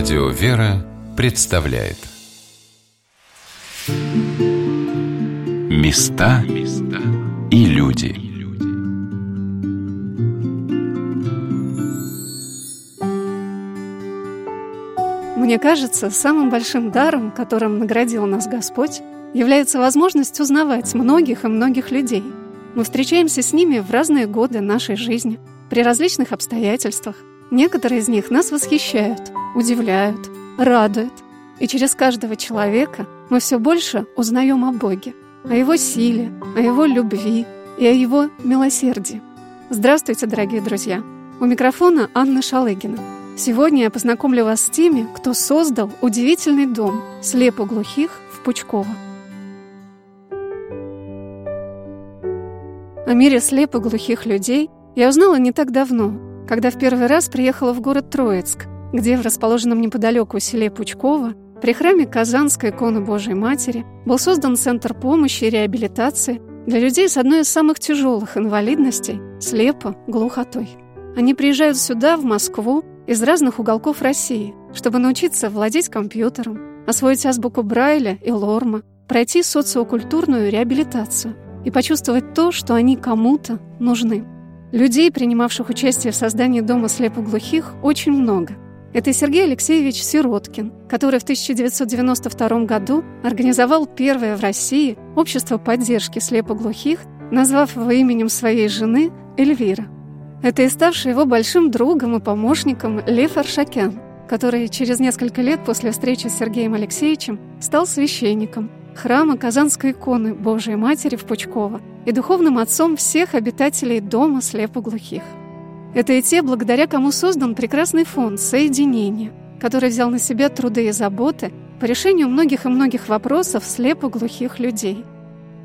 Радио «Вера» представляет Места и люди Мне кажется, самым большим даром, которым наградил нас Господь, является возможность узнавать многих и многих людей. Мы встречаемся с ними в разные годы нашей жизни, при различных обстоятельствах. Некоторые из них нас восхищают, удивляют, радуют. И через каждого человека мы все больше узнаем о Боге, о Его силе, о Его любви и о Его милосердии. Здравствуйте, дорогие друзья! У микрофона Анна Шалыгина. Сегодня я познакомлю вас с теми, кто создал удивительный дом слепоглухих в Пучково. О мире слепоглухих людей я узнала не так давно, когда в первый раз приехала в город Троицк, где в расположенном неподалеку селе Пучково при храме Казанской иконы Божией Матери был создан Центр помощи и реабилитации для людей с одной из самых тяжелых инвалидностей – слепо-глухотой. Они приезжают сюда, в Москву, из разных уголков России, чтобы научиться владеть компьютером, освоить азбуку Брайля и Лорма, пройти социокультурную реабилитацию – и почувствовать то, что они кому-то нужны. Людей, принимавших участие в создании Дома слепоглухих, очень много. Это Сергей Алексеевич Сироткин, который в 1992 году организовал первое в России общество поддержки слепоглухих, назвав его именем своей жены Эльвира. Это и ставший его большим другом и помощником Лев Аршакян, который через несколько лет после встречи с Сергеем Алексеевичем стал священником – храма Казанской иконы Божией Матери в Пучково и духовным отцом всех обитателей дома слепоглухих. Это и те, благодаря кому создан прекрасный фонд соединения, который взял на себя труды и заботы по решению многих и многих вопросов слепоглухих людей.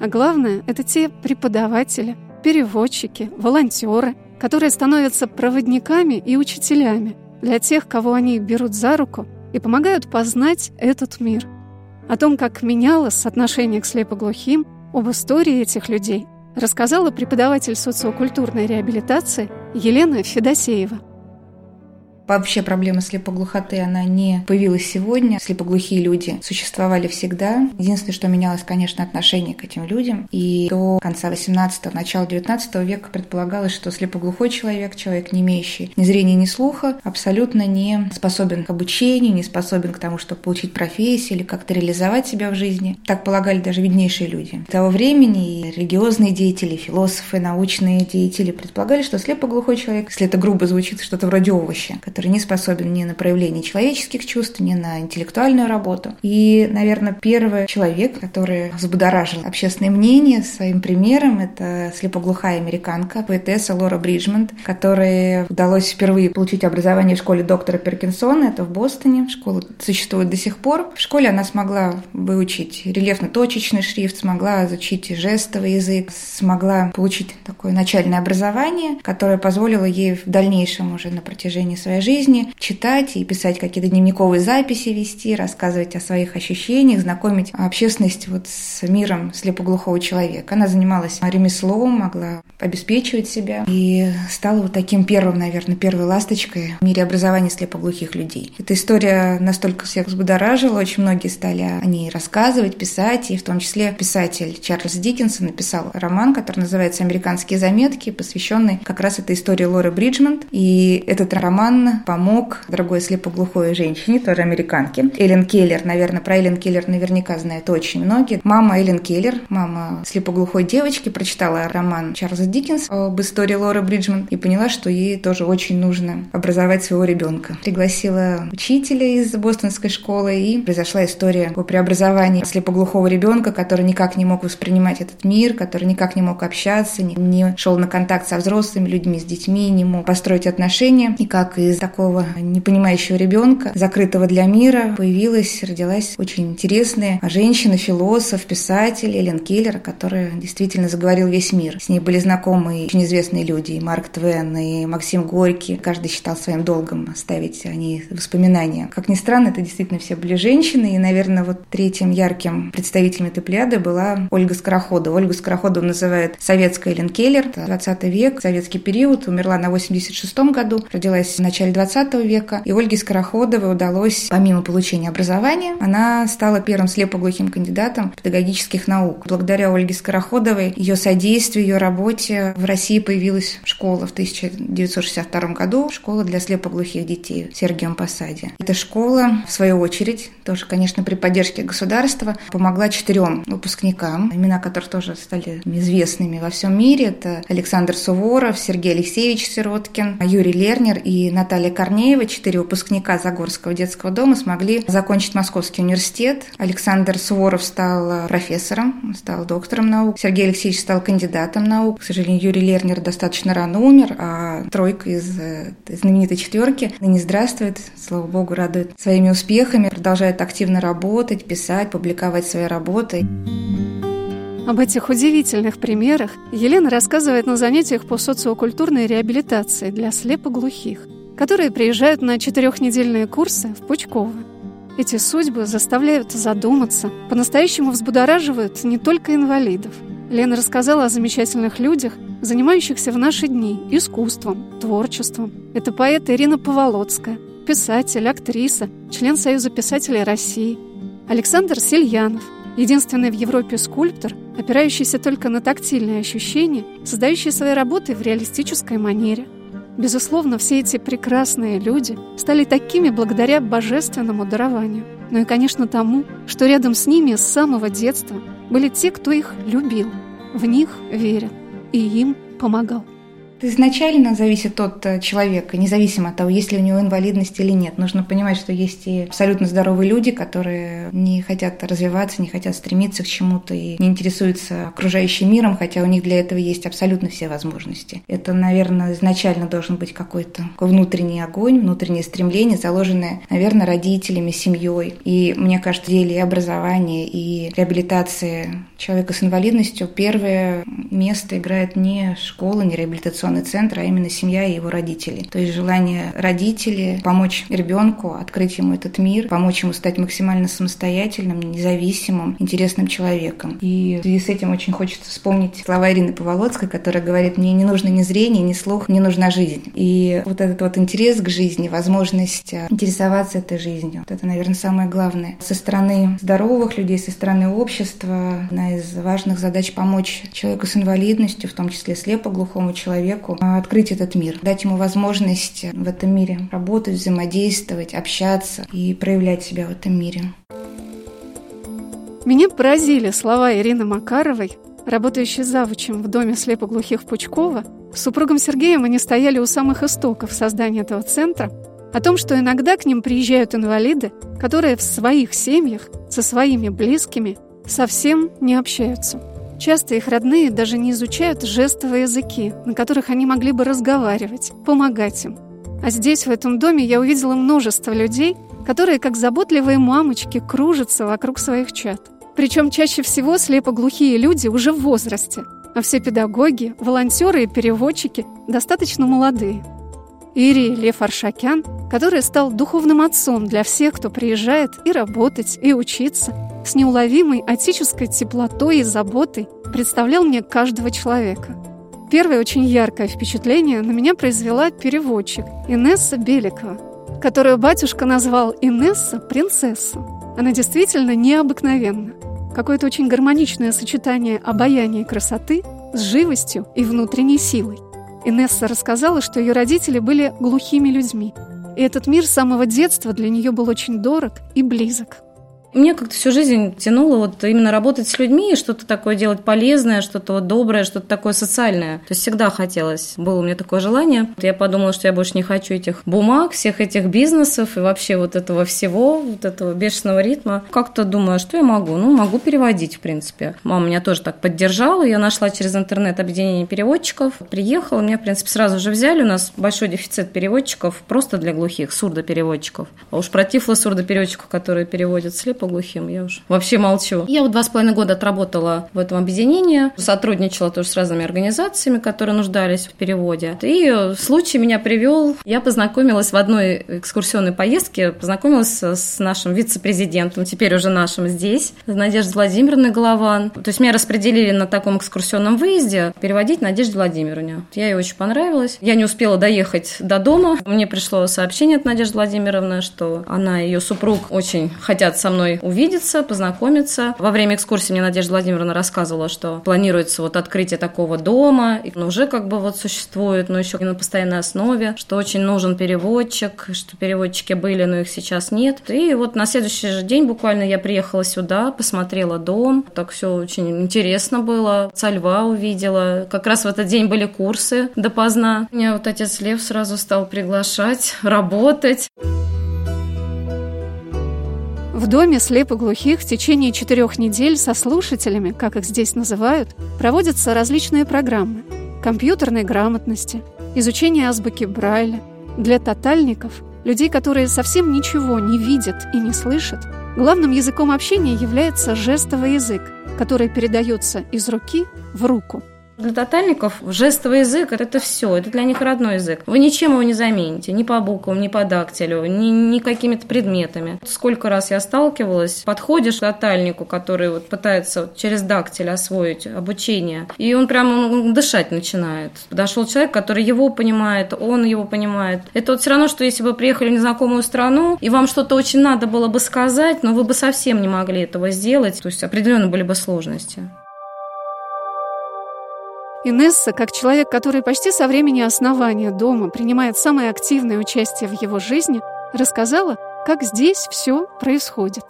А главное, это те преподаватели, переводчики, волонтеры, которые становятся проводниками и учителями для тех, кого они берут за руку и помогают познать этот мир – о том, как менялось отношение к слепоглухим, об истории этих людей, рассказала преподаватель социокультурной реабилитации Елена Федосеева. Вообще проблема слепоглухоты, она не появилась сегодня. Слепоглухие люди существовали всегда. Единственное, что менялось, конечно, отношение к этим людям. И до конца 18-го, начала 19 века предполагалось, что слепоглухой человек, человек, не имеющий ни зрения, ни слуха, абсолютно не способен к обучению, не способен к тому, чтобы получить профессию или как-то реализовать себя в жизни. Так полагали даже виднейшие люди. Того времени и религиозные деятели, философы, научные деятели предполагали, что слепоглухой человек, если это грубо звучит, что-то вроде овоща, который не способен ни на проявление человеческих чувств, ни на интеллектуальную работу. И, наверное, первый человек, который взбудоражил общественное мнение своим примером, это слепоглухая американка, поэтесса Лора Бриджмонт, которой удалось впервые получить образование в школе доктора Перкинсона, это в Бостоне. Школа существует до сих пор. В школе она смогла выучить рельефно-точечный шрифт, смогла изучить жестовый язык, смогла получить такое начальное образование, которое позволило ей в дальнейшем уже на протяжении своей жизни читать и писать какие-то дневниковые записи вести, рассказывать о своих ощущениях, знакомить общественность вот с миром слепоглухого человека. Она занималась ремеслом, могла обеспечивать себя и стала вот таким первым, наверное, первой ласточкой в мире образования слепоглухих людей. Эта история настолько всех взбудоражила, очень многие стали о ней рассказывать, писать, и в том числе писатель Чарльз Диккенсон написал роман, который называется «Американские заметки», посвященный как раз этой истории Лоры Бриджмонт. И этот роман помог другой слепоглухой женщине, тоже американке, Эллен Келлер. Наверное, про Эллен Келлер наверняка знают очень многие. Мама Эллен Келлер, мама слепоглухой девочки, прочитала роман Чарльза Диккенса об истории Лоры Бриджман и поняла, что ей тоже очень нужно образовать своего ребенка. Пригласила учителя из бостонской школы, и произошла история о преобразовании слепоглухого ребенка, который никак не мог воспринимать этот мир, который никак не мог общаться, не, не шел на контакт со взрослыми людьми, с детьми, не мог построить отношения. И как из такого непонимающего ребенка, закрытого для мира, появилась, родилась очень интересная женщина, философ, писатель Эллен Келлер, которая действительно заговорил весь мир. С ней были знакомы очень известные люди, и Марк Твен, и Максим Горький. Каждый считал своим долгом оставить о ней воспоминания. Как ни странно, это действительно все были женщины, и, наверное, вот третьим ярким представителем этой пляды была Ольга Скороходова. Ольга Скороходова называют советская Эллен Келлер. 20 век, советский период, умерла на 86 году, родилась в начале 20 века. И Ольге Скороходовой удалось, помимо получения образования, она стала первым слепоглухим кандидатом педагогических наук. Благодаря Ольге Скороходовой, ее содействию, ее работе в России появилась школа в 1962 году, школа для слепоглухих детей в Сергиевом Посаде. Эта школа, в свою очередь, тоже, конечно, при поддержке государства, помогла четырем выпускникам, имена которых тоже стали известными во всем мире. Это Александр Суворов, Сергей Алексеевич Сироткин, Юрий Лернер и Наталья Корнеева, четыре выпускника Загорского детского дома, смогли закончить Московский университет. Александр Суворов стал профессором, стал доктором наук. Сергей Алексеевич стал кандидатом наук. К сожалению, Юрий Лернер достаточно рано умер, а тройка из, из знаменитой четверки ныне здравствует, слава богу, радует своими успехами, продолжает активно работать, писать, публиковать свои работы. Об этих удивительных примерах Елена рассказывает на занятиях по социокультурной реабилитации для слепоглухих, которые приезжают на четырехнедельные курсы в Пучково. Эти судьбы заставляют задуматься, по-настоящему взбудораживают не только инвалидов. Лена рассказала о замечательных людях, занимающихся в наши дни искусством, творчеством. Это поэт Ирина Поволоцкая, писатель, актриса, член Союза писателей России. Александр Сельянов, единственный в Европе скульптор, опирающийся только на тактильные ощущения, создающий свои работы в реалистической манере. Безусловно, все эти прекрасные люди стали такими благодаря божественному дарованию. Ну и, конечно, тому, что рядом с ними с самого детства были те, кто их любил, в них верил и им помогал изначально зависит от э, человека, независимо от того, есть ли у него инвалидность или нет. Нужно понимать, что есть и абсолютно здоровые люди, которые не хотят развиваться, не хотят стремиться к чему-то и не интересуются окружающим миром, хотя у них для этого есть абсолютно все возможности. Это, наверное, изначально должен быть какой-то внутренний огонь, внутреннее стремление, заложенное, наверное, родителями, семьей. И мне кажется, деле и образования, и реабилитации человека с инвалидностью первое место играет не школа, не реабилитационная информационный центр, а именно семья и его родители. То есть желание родителей помочь ребенку, открыть ему этот мир, помочь ему стать максимально самостоятельным, независимым, интересным человеком. И в связи с этим очень хочется вспомнить слова Ирины Поволоцкой, которая говорит, мне не нужно ни зрение, ни слух, мне нужна жизнь. И вот этот вот интерес к жизни, возможность э, интересоваться этой жизнью, вот это, наверное, самое главное. Со стороны здоровых людей, со стороны общества, одна из важных задач помочь человеку с инвалидностью, в том числе слепоглухому человеку, человеку а, открыть этот мир, дать ему возможность в этом мире работать, взаимодействовать, общаться и проявлять себя в этом мире. Меня поразили слова Ирины Макаровой, работающей завучем в доме слепоглухих Пучкова. С супругом Сергеем они стояли у самых истоков создания этого центра, о том, что иногда к ним приезжают инвалиды, которые в своих семьях со своими близкими совсем не общаются. Часто их родные даже не изучают жестовые языки, на которых они могли бы разговаривать, помогать им. А здесь, в этом доме, я увидела множество людей, которые, как заботливые мамочки, кружатся вокруг своих чад. Причем чаще всего слепоглухие люди уже в возрасте, а все педагоги, волонтеры и переводчики достаточно молодые. Ири Лев Аршакян, который стал духовным отцом для всех, кто приезжает и работать, и учиться, с неуловимой отеческой теплотой и заботой представлял мне каждого человека. Первое очень яркое впечатление на меня произвела переводчик Инесса Беликова, которую батюшка назвал Инесса принцесса. Она действительно необыкновенна. Какое-то очень гармоничное сочетание обаяния и красоты с живостью и внутренней силой. Инесса рассказала, что ее родители были глухими людьми, и этот мир с самого детства для нее был очень дорог и близок. Мне как-то всю жизнь тянуло вот именно работать с людьми и что-то такое делать полезное, что-то вот доброе, что-то такое социальное. То есть всегда хотелось, было у меня такое желание. Я подумала, что я больше не хочу этих бумаг, всех этих бизнесов и вообще вот этого всего, вот этого бешеного ритма. Как-то думаю, что я могу? Ну, могу переводить, в принципе. Мама меня тоже так поддержала. Я нашла через интернет объединение переводчиков. Приехала, меня, в принципе, сразу же взяли. У нас большой дефицит переводчиков просто для глухих, сурдопереводчиков. А уж про тифло сурдопереводчиков, которые переводят слепо слепоглухим, я уж вообще молчу. Я вот два с половиной года отработала в этом объединении, сотрудничала тоже с разными организациями, которые нуждались в переводе. И случай меня привел, я познакомилась в одной экскурсионной поездке, познакомилась с нашим вице-президентом, теперь уже нашим здесь, Надеждой Владимировной Голован. То есть меня распределили на таком экскурсионном выезде переводить Надежде Владимировне. Я ей очень понравилась. Я не успела доехать до дома. Мне пришло сообщение от Надежды Владимировны, что она и ее супруг очень хотят со мной увидеться, познакомиться. Во время экскурсии мне Надежда Владимировна рассказывала, что планируется вот открытие такого дома, и уже как бы вот существует, но еще не на постоянной основе, что очень нужен переводчик, что переводчики были, но их сейчас нет. И вот на следующий же день буквально я приехала сюда, посмотрела дом, так все очень интересно было. Со льва увидела. Как раз в этот день были курсы допоздна. Меня вот отец Лев сразу стал приглашать работать. В доме слепоглухих в течение четырех недель со слушателями, как их здесь называют, проводятся различные программы компьютерной грамотности, изучение азбуки Брайля. Для тотальников, людей, которые совсем ничего не видят и не слышат, главным языком общения является жестовый язык, который передается из руки в руку – для тотальников жестовый язык – это все, это для них родной язык. Вы ничем его не замените, ни по буквам, ни по дактилю, ни, ни какими-то предметами. Сколько раз я сталкивалась, подходишь к тотальнику, который вот пытается через дактиль освоить обучение, и он прямо дышать начинает. Подошел человек, который его понимает, он его понимает. Это вот все равно, что если бы вы приехали в незнакомую страну, и вам что-то очень надо было бы сказать, но вы бы совсем не могли этого сделать, то есть определенно были бы сложности. Инесса, как человек, который почти со времени основания дома принимает самое активное участие в его жизни, рассказала, как здесь все происходит.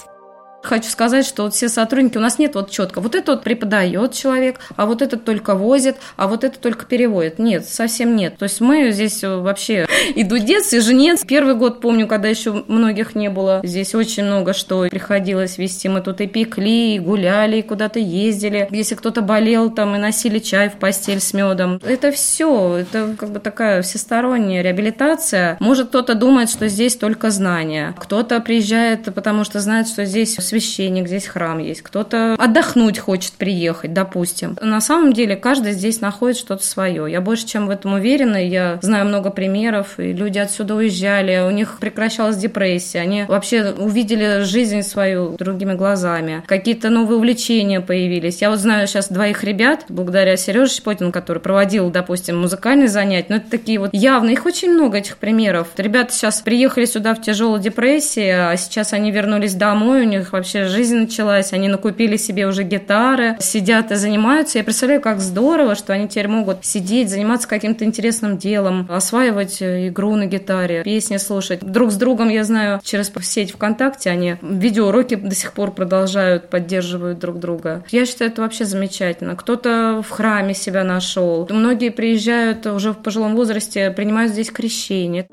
Хочу сказать, что вот все сотрудники, у нас нет вот четко, вот это вот преподает человек, а вот этот только возит, а вот это только переводит. Нет, совсем нет. То есть мы здесь вообще и дудец, и женец. Первый год помню, когда еще многих не было. Здесь очень много что приходилось вести. Мы тут и пекли, и гуляли, и куда-то ездили. Если кто-то болел, там и носили чай в постель с медом. Это все, это как бы такая всесторонняя реабилитация. Может, кто-то думает, что здесь только знания. Кто-то приезжает, потому что знает, что здесь священник, здесь храм есть, кто-то отдохнуть хочет приехать, допустим. На самом деле каждый здесь находит что-то свое. Я больше чем в этом уверена, я знаю много примеров, и люди отсюда уезжали, у них прекращалась депрессия, они вообще увидели жизнь свою другими глазами, какие-то новые увлечения появились. Я вот знаю сейчас двоих ребят, благодаря Сереже Щепотину, который проводил, допустим, музыкальные занятия, но это такие вот явно, их очень много этих примеров. Ребята сейчас приехали сюда в тяжелой депрессии, а сейчас они вернулись домой, у них вообще вообще жизнь началась, они накупили себе уже гитары, сидят и занимаются. Я представляю, как здорово, что они теперь могут сидеть, заниматься каким-то интересным делом, осваивать э, игру на гитаре, песни слушать. Друг с другом, я знаю, через сеть ВКонтакте они видеоуроки до сих пор продолжают, поддерживают друг друга. Я считаю, это вообще замечательно. Кто-то в храме себя нашел. Многие приезжают уже в пожилом возрасте, принимают здесь крещение.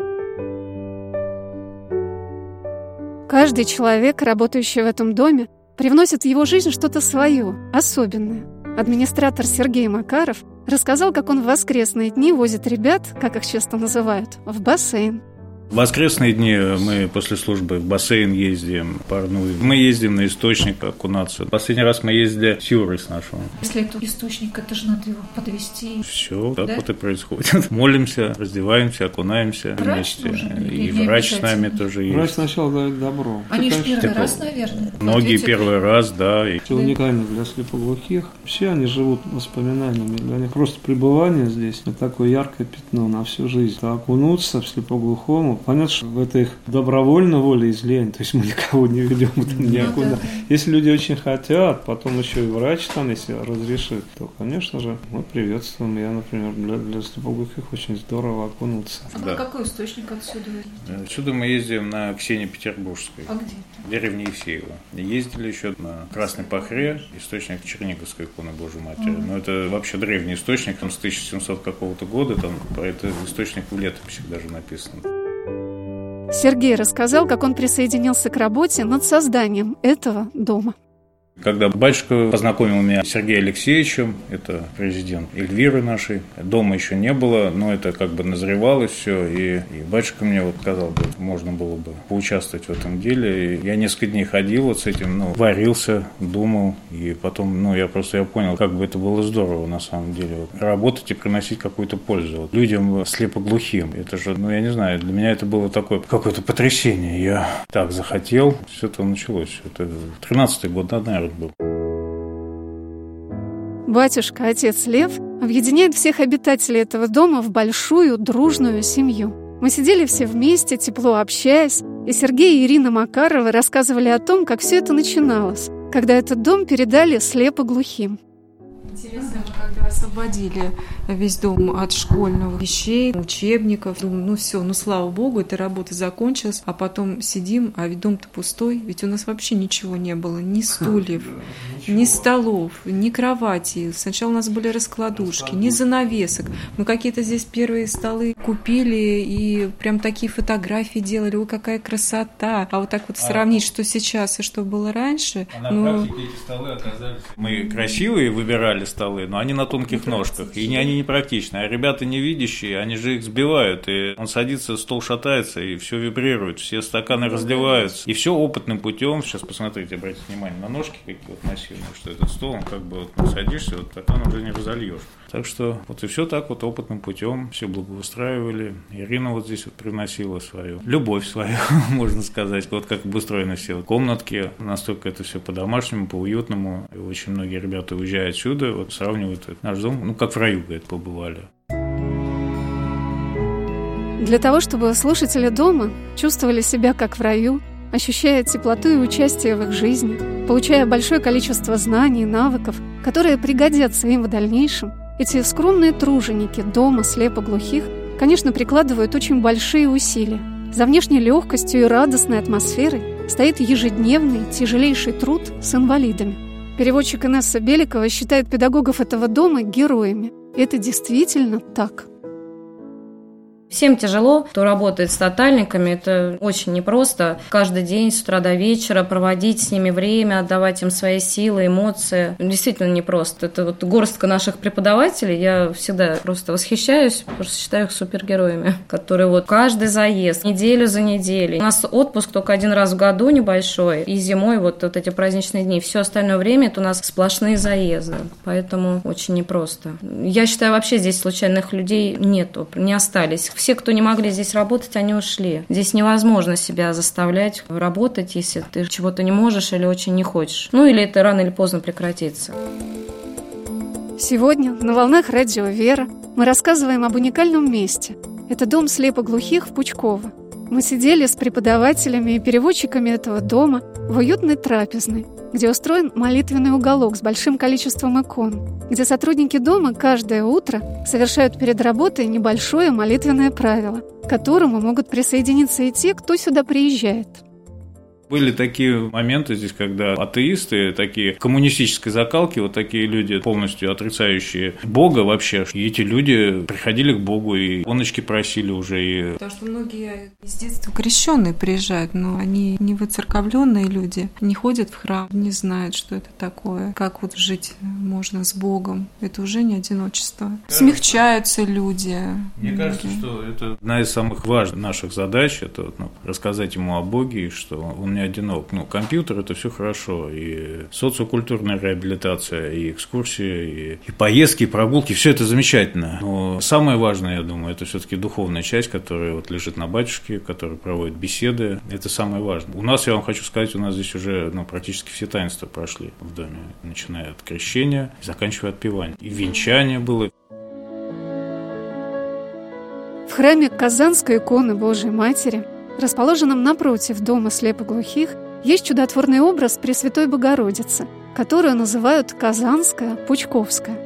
Каждый человек, работающий в этом доме, привносит в его жизнь что-то свое, особенное. Администратор Сергей Макаров рассказал, как он в воскресные дни возит ребят, как их часто называют, в бассейн. В воскресные дни мы после службы в бассейн ездим, парную. Мы ездим на источник окунаться. Последний раз мы ездили с Юрой с нашего. Если это источник, это же надо его подвести. Все, так да? вот и происходит. Молимся, раздеваемся, окунаемся врач вместе. Нужен, и врач с нами тоже есть. Врач сначала дает добро. Они же первый так, раз, наверное. Многие первый раз, да. И... Это уникально для слепоглухих. Все они живут воспоминаниями. Для них просто пребывание здесь – это такое яркое пятно на всю жизнь. окунуться в слепоглухому Понятно, что это их добровольно волеизлияние, то есть мы никого не ведем никуда. Если люди очень хотят, потом еще и врач там, если разрешит, то, конечно же, мы приветствуем. Я, например, для, для слепоглухих очень здорово окунуться. А да. какой источник отсюда? Отсюда мы ездим на Ксении Петербургской. А где? В деревне Евсеева. Ездили еще на Красной Пахре, источник Черниговской иконы Божьей Матери. Mm-hmm. Но это вообще древний источник, там с 1700 какого-то года, там про этот источник в летописях даже написано. Сергей рассказал, как он присоединился к работе над созданием этого дома. Когда батюшка познакомил меня с Сергеем Алексеевичем, это президент Эльвиры нашей, дома еще не было, но это как бы назревалось все, и, и батюшка мне вот сказал, бы, можно было бы поучаствовать в этом деле. И я несколько дней ходил вот с этим, ну, варился, думал, и потом, ну, я просто я понял, как бы это было здорово на самом деле. Вот, работать и приносить какую-то пользу вот, людям слепоглухим. Это же, ну, я не знаю, для меня это было такое какое-то потрясение. Я так захотел, все это началось. Это 13-й год, да, наверное, был. Батюшка, отец Лев, объединяет всех обитателей этого дома в большую дружную семью. Мы сидели все вместе, тепло общаясь, и Сергей и Ирина Макаровы рассказывали о том, как все это начиналось, когда этот дом передали слепо-глухим. Интересно, вы когда освободили весь дом от школьных вещей, учебников, думаю, ну все, ну слава богу, эта работа закончилась, а потом сидим, а ведь дом-то пустой, ведь у нас вообще ничего не было, ни стульев, ни столов, ни кровати. Сначала у нас были раскладушки, ни занавесок. Мы какие-то здесь первые столы купили и прям такие фотографии делали, ой, какая красота. А вот так вот сравнить, что сейчас и что было раньше. А на ну, практике эти столы оказались... Мы красивые выбирали столы, но они на тонких ножках, и не, они непрактичны. А ребята невидящие, они же их сбивают, и он садится, стол шатается, и все вибрирует, все стаканы разливаются. И все опытным путем, сейчас посмотрите, обратите внимание на ножки какие вот массивные, что этот стол, он как бы вот ну, садишься, вот стакан уже не разольешь. Так что вот и все так вот опытным путем все благоустраивали. Ирина вот здесь вот приносила свою любовь свою, можно сказать, вот как обустроены все комнатки, настолько это все по-домашнему, по-уютному. И очень многие ребята уезжают отсюда, вот сравнивают наш дом, ну как в раю, говорит, побывали. Для того, чтобы слушатели дома чувствовали себя как в раю, ощущая теплоту и участие в их жизни, получая большое количество знаний и навыков, которые пригодятся им в дальнейшем, эти скромные труженики дома слепоглухих, конечно, прикладывают очень большие усилия. За внешней легкостью и радостной атмосферой стоит ежедневный тяжелейший труд с инвалидами. Переводчик Инесса Беликова считает педагогов этого дома героями. Это действительно так. Всем тяжело, кто работает с тотальниками, это очень непросто. Каждый день с утра до вечера проводить с ними время, отдавать им свои силы, эмоции. Действительно непросто. Это вот горстка наших преподавателей, я всегда просто восхищаюсь, что считаю их супергероями, которые вот каждый заезд, неделю за неделей. У нас отпуск только один раз в году небольшой, и зимой вот, вот эти праздничные дни. Все остальное время это у нас сплошные заезды, поэтому очень непросто. Я считаю, вообще здесь случайных людей нету, не остались все, кто не могли здесь работать, они ушли. Здесь невозможно себя заставлять работать, если ты чего-то не можешь или очень не хочешь. Ну или это рано или поздно прекратится. Сегодня на волнах радио «Вера» мы рассказываем об уникальном месте. Это дом слепоглухих в Пучково. Мы сидели с преподавателями и переводчиками этого дома в уютной трапезной, где устроен молитвенный уголок с большим количеством икон, где сотрудники дома каждое утро совершают перед работой небольшое молитвенное правило, к которому могут присоединиться и те, кто сюда приезжает. Были такие моменты здесь, когда атеисты, такие коммунистической закалки, вот такие люди, полностью отрицающие Бога вообще, и эти люди приходили к Богу и оночки просили уже. И... Потому что многие с детства крещенные приезжают, но они не выцерковленные люди, не ходят в храм, не знают, что это такое, как вот жить можно с Богом. Это уже не одиночество. Смягчаются люди. Мне кажется, что это одна из самых важных наших задач, это ну, рассказать ему о Боге, и что он не одинок. Ну, компьютер это все хорошо, и социокультурная реабилитация, и экскурсии, и, и поездки, и прогулки, все это замечательно. Но самое важное, я думаю, это все-таки духовная часть, которая вот лежит на батюшке, которая проводит беседы. Это самое важное. У нас, я вам хочу сказать, у нас здесь уже ну, практически все таинства прошли в доме, начиная от крещения, заканчивая отпеванием. И венчание было. В храме Казанской иконы Божией Матери расположенном напротив дома слепоглухих, есть чудотворный образ Пресвятой Богородицы, которую называют Казанская Пучковская.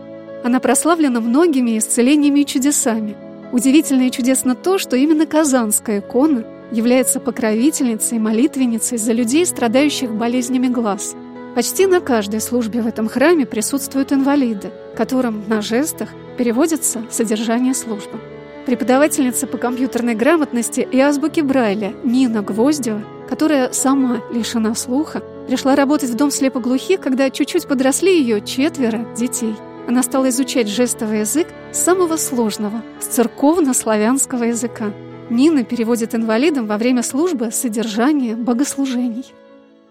Она прославлена многими исцелениями и чудесами. Удивительно и чудесно то, что именно Казанская икона является покровительницей и молитвенницей за людей, страдающих болезнями глаз. Почти на каждой службе в этом храме присутствуют инвалиды, которым на жестах переводится содержание службы. Преподавательница по компьютерной грамотности и азбуке Брайля Нина Гвоздева, которая сама лишена слуха, Пришла работать в дом слепоглухих, когда чуть-чуть подросли ее четверо детей. Она стала изучать жестовый язык самого сложного, с церковно-славянского языка. Нина переводит инвалидам во время службы содержание богослужений.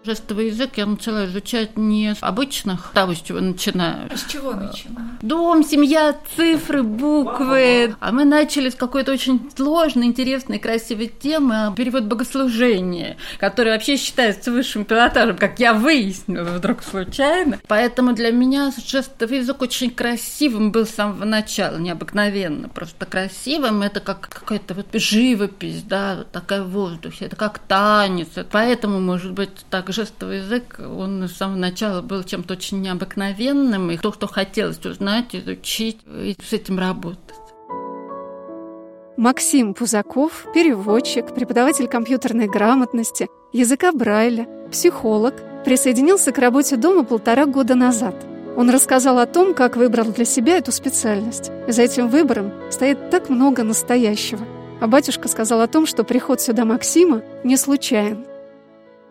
Жестовый язык я начала изучать не с обычных, того, с чего начинаю. А с чего начинаю? Дом, семья, цифры, буквы. А мы начали с какой-то очень сложной, интересной, красивой темы перевод богослужения, который вообще считается высшим пилотажем, как я выяснила вдруг случайно. Поэтому для меня жестовый язык очень красивым был с самого начала, необыкновенно, просто красивым. Это как какая-то вот живопись, да, вот такая в воздухе, это как танец. Поэтому, может быть, так жестовый язык, он с самого начала был чем-то очень необыкновенным, и то, что хотелось узнать, изучить и с этим работать. Максим Пузаков, переводчик, преподаватель компьютерной грамотности, языка Брайля, психолог, присоединился к работе дома полтора года назад. Он рассказал о том, как выбрал для себя эту специальность. За этим выбором стоит так много настоящего. А батюшка сказал о том, что приход сюда Максима не случайен –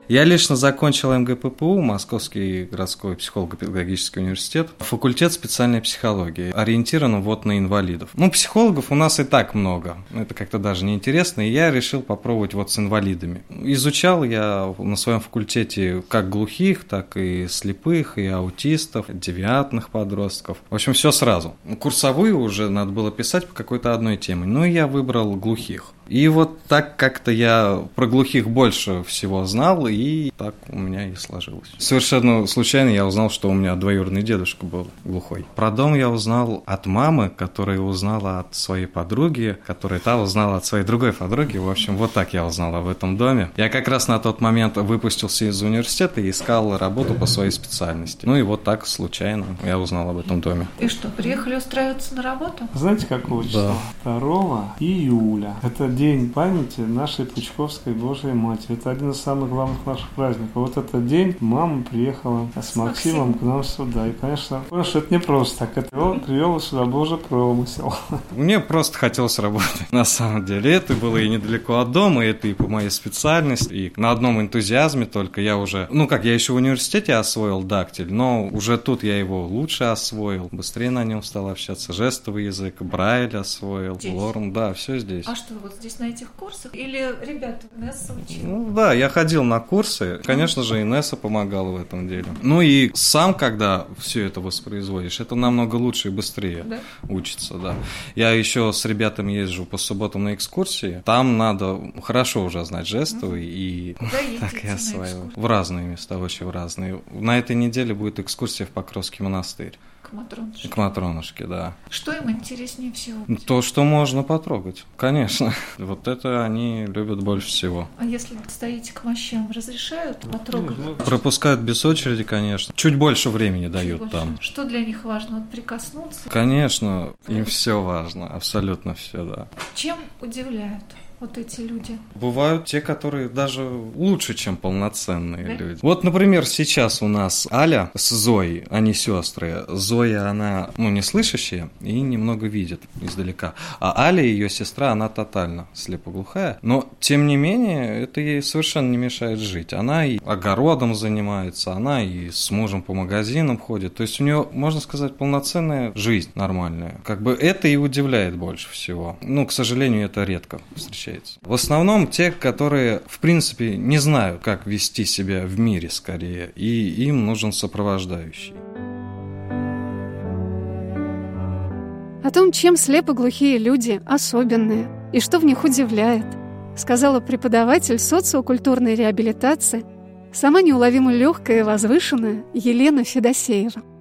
я лично закончил МГППУ, Московский городской психолого-педагогический университет, факультет специальной психологии, ориентирован вот на инвалидов. Ну, психологов у нас и так много, это как-то даже неинтересно, и я решил попробовать вот с инвалидами. Изучал я на своем факультете как глухих, так и слепых, и аутистов, девиантных подростков. В общем, все сразу. Курсовую уже надо было писать по какой-то одной теме, и я выбрал глухих. И вот так как-то я про глухих больше всего знал, и так у меня и сложилось. Совершенно случайно я узнал, что у меня двоюродный дедушка был глухой. Про дом я узнал от мамы, которая узнала от своей подруги, которая та узнала от своей другой подруги. В общем, вот так я узнал об этом доме. Я как раз на тот момент выпустился из университета и искал работу по своей специальности. Ну и вот так случайно я узнал об этом доме. И что, приехали устраиваться на работу? Знаете, какого числа? Да. 2 июля. Это день памяти нашей Пучковской Божией Матери. Это один из самых главных наших праздников. Вот этот день мама приехала с, с Максимом, Максимом к нам сюда. И, конечно, понял, что это не просто так. Это он привел сюда Божий промысел. Мне просто хотелось работать. На самом деле, это было и недалеко от дома, это и по моей специальности. И на одном энтузиазме только я уже... Ну как, я еще в университете освоил дактиль, но уже тут я его лучше освоил. Быстрее на нем стал общаться. Жестовый язык, Брайль освоил, здесь. Лорн, да, все здесь. А что, вот здесь на этих курсах? Или ребята Инесса учила? Ну да, я ходил на курсы. Конечно же, Инесса помогала в этом деле. Ну и сам, когда все это воспроизводишь, это намного лучше и быстрее да? учится, да. Я еще с ребятами езжу по субботам на экскурсии. Там надо хорошо уже знать жестовый и так я осваиваю. В разные места, очень в разные. На этой неделе будет экскурсия в Покровский монастырь. К Матронушке. К Матронушке, да. Что им интереснее всего? То, что можно потрогать, конечно. Вот это они любят больше всего. А если стоите к мощам, разрешают потрогать? Ну, пропускают без очереди, конечно. Чуть больше времени Чуть дают больше. там. Что для них важно? Вот прикоснуться? Конечно, им все важно, абсолютно все, да. Чем удивляют? Вот эти люди? Бывают те, которые даже лучше, чем полноценные да? люди. Вот, например, сейчас у нас Аля с Зоей, они сестры. Зоя, она, ну, не слышащая и немного видит издалека. А Аля, ее сестра, она тотально слепоглухая. Но, тем не менее, это ей совершенно не мешает жить. Она и огородом занимается, она и с мужем по магазинам ходит. То есть у нее, можно сказать, полноценная жизнь нормальная. Как бы это и удивляет больше всего. Ну, к сожалению, это редко встречается встречается. В основном те, которые, в принципе, не знают, как вести себя в мире скорее, и им нужен сопровождающий. О том, чем слепо-глухие люди особенные и что в них удивляет, сказала преподаватель социокультурной реабилитации, сама неуловимо легкая и возвышенная Елена Федосеева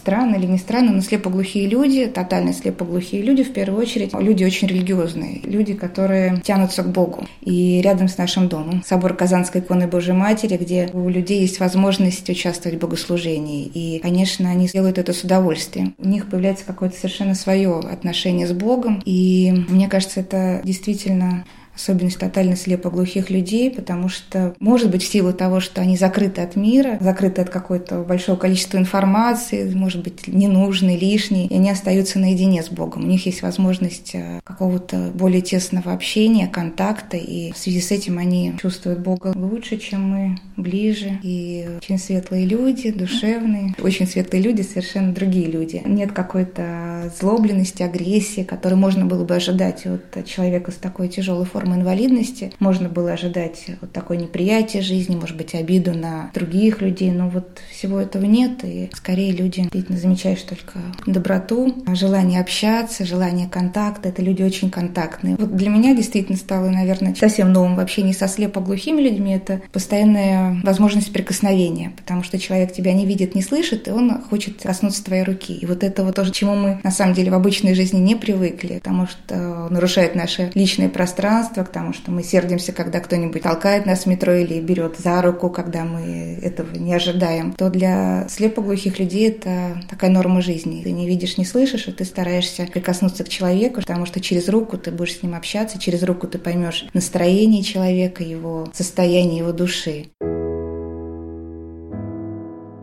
странно или не странно, но слепоглухие люди, тотально слепоглухие люди, в первую очередь, люди очень религиозные, люди, которые тянутся к Богу. И рядом с нашим домом собор Казанской иконы Божьей Матери, где у людей есть возможность участвовать в богослужении. И, конечно, они делают это с удовольствием. У них появляется какое-то совершенно свое отношение с Богом. И мне кажется, это действительно особенность тотально слепоглухих людей, потому что, может быть, в силу того, что они закрыты от мира, закрыты от какого-то большого количества информации, может быть, ненужной, лишней, и они остаются наедине с Богом. У них есть возможность э, какого-то более тесного общения, контакта, и в связи с этим они чувствуют Бога лучше, чем мы, ближе. И очень светлые люди, душевные, очень светлые люди, совершенно другие люди. Нет какой-то злобленности, агрессии, которую можно было бы ожидать от человека с такой тяжелой формой инвалидности. Можно было ожидать вот такое неприятие жизни, может быть, обиду на других людей, но вот всего этого нет, и скорее люди действительно замечаешь только доброту, желание общаться, желание контакта. Это люди очень контактные. Вот для меня действительно стало, наверное, совсем новым в общении со слепоглухими людьми это постоянная возможность прикосновения, потому что человек тебя не видит, не слышит, и он хочет коснуться твоей руки. И вот это вот тоже, чему мы на самом деле в обычной жизни не привыкли, потому что нарушает наше личное пространство, к тому, что мы сердимся, когда кто-нибудь толкает нас в метро или берет за руку, когда мы этого не ожидаем, то для слепоглухих людей это такая норма жизни. Ты не видишь, не слышишь, и ты стараешься прикоснуться к человеку, потому что через руку ты будешь с ним общаться, через руку ты поймешь настроение человека, его состояние его души.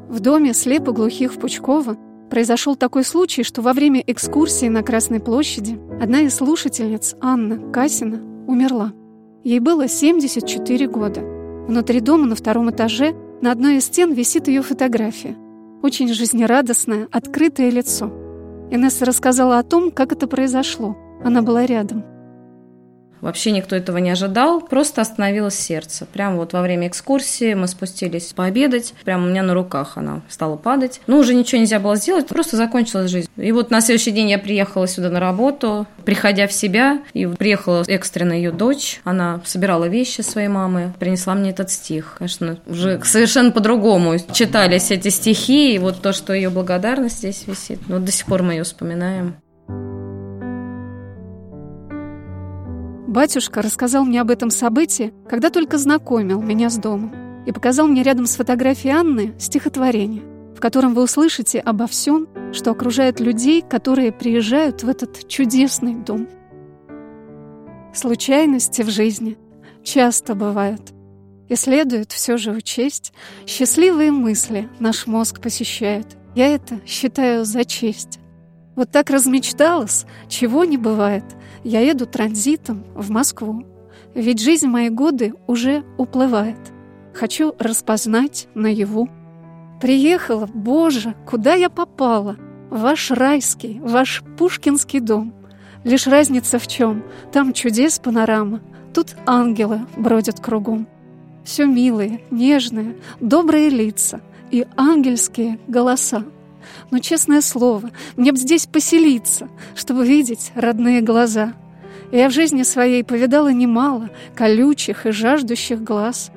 В доме слепоглухих в Пучково произошел такой случай, что во время экскурсии на Красной площади одна из слушательниц, Анна Касина, умерла. Ей было 74 года. Внутри дома на втором этаже на одной из стен висит ее фотография. Очень жизнерадостное, открытое лицо. Инесса рассказала о том, как это произошло. Она была рядом. Вообще никто этого не ожидал, просто остановилось сердце. Прямо вот во время экскурсии мы спустились пообедать, прямо у меня на руках она стала падать. Ну, уже ничего нельзя было сделать, просто закончилась жизнь. И вот на следующий день я приехала сюда на работу, приходя в себя, и приехала экстренно ее дочь, она собирала вещи своей мамы, принесла мне этот стих. Конечно, уже совершенно по-другому читались эти стихи, и вот то, что ее благодарность здесь висит, ну, до сих пор мы ее вспоминаем. Батюшка рассказал мне об этом событии, когда только знакомил меня с домом, и показал мне рядом с фотографией Анны стихотворение, в котором вы услышите обо всем, что окружает людей, которые приезжают в этот чудесный дом. Случайности в жизни часто бывают, и следует все же учесть, счастливые мысли наш мозг посещает. Я это считаю за честь. Вот так размечталась, чего не бывает — я еду транзитом в Москву, ведь жизнь мои годы уже уплывает. Хочу распознать наяву. Приехала, Боже, куда я попала? Ваш райский, ваш пушкинский дом. Лишь разница в чем? Там чудес панорама, тут ангелы бродят кругом. Все милые, нежные, добрые лица и ангельские голоса. Но, честное слово, мне б здесь поселиться, чтобы видеть родные глаза. Я в жизни своей повидала немало колючих и жаждущих глаз.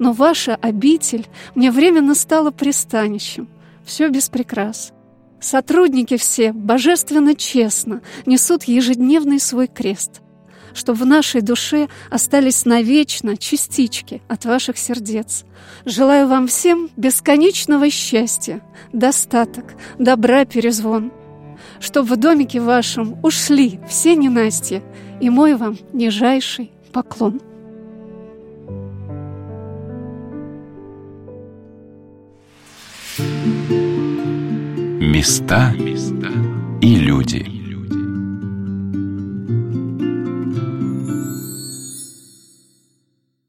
Но ваша обитель мне временно стала пристанищем. Все без прикрас. Сотрудники все божественно честно несут ежедневный свой крест чтобы в нашей душе остались навечно частички от ваших сердец. Желаю вам всем бесконечного счастья, достаток, добра перезвон, чтобы в домике вашем ушли все ненастья, и мой вам нижайший поклон. Места и люди.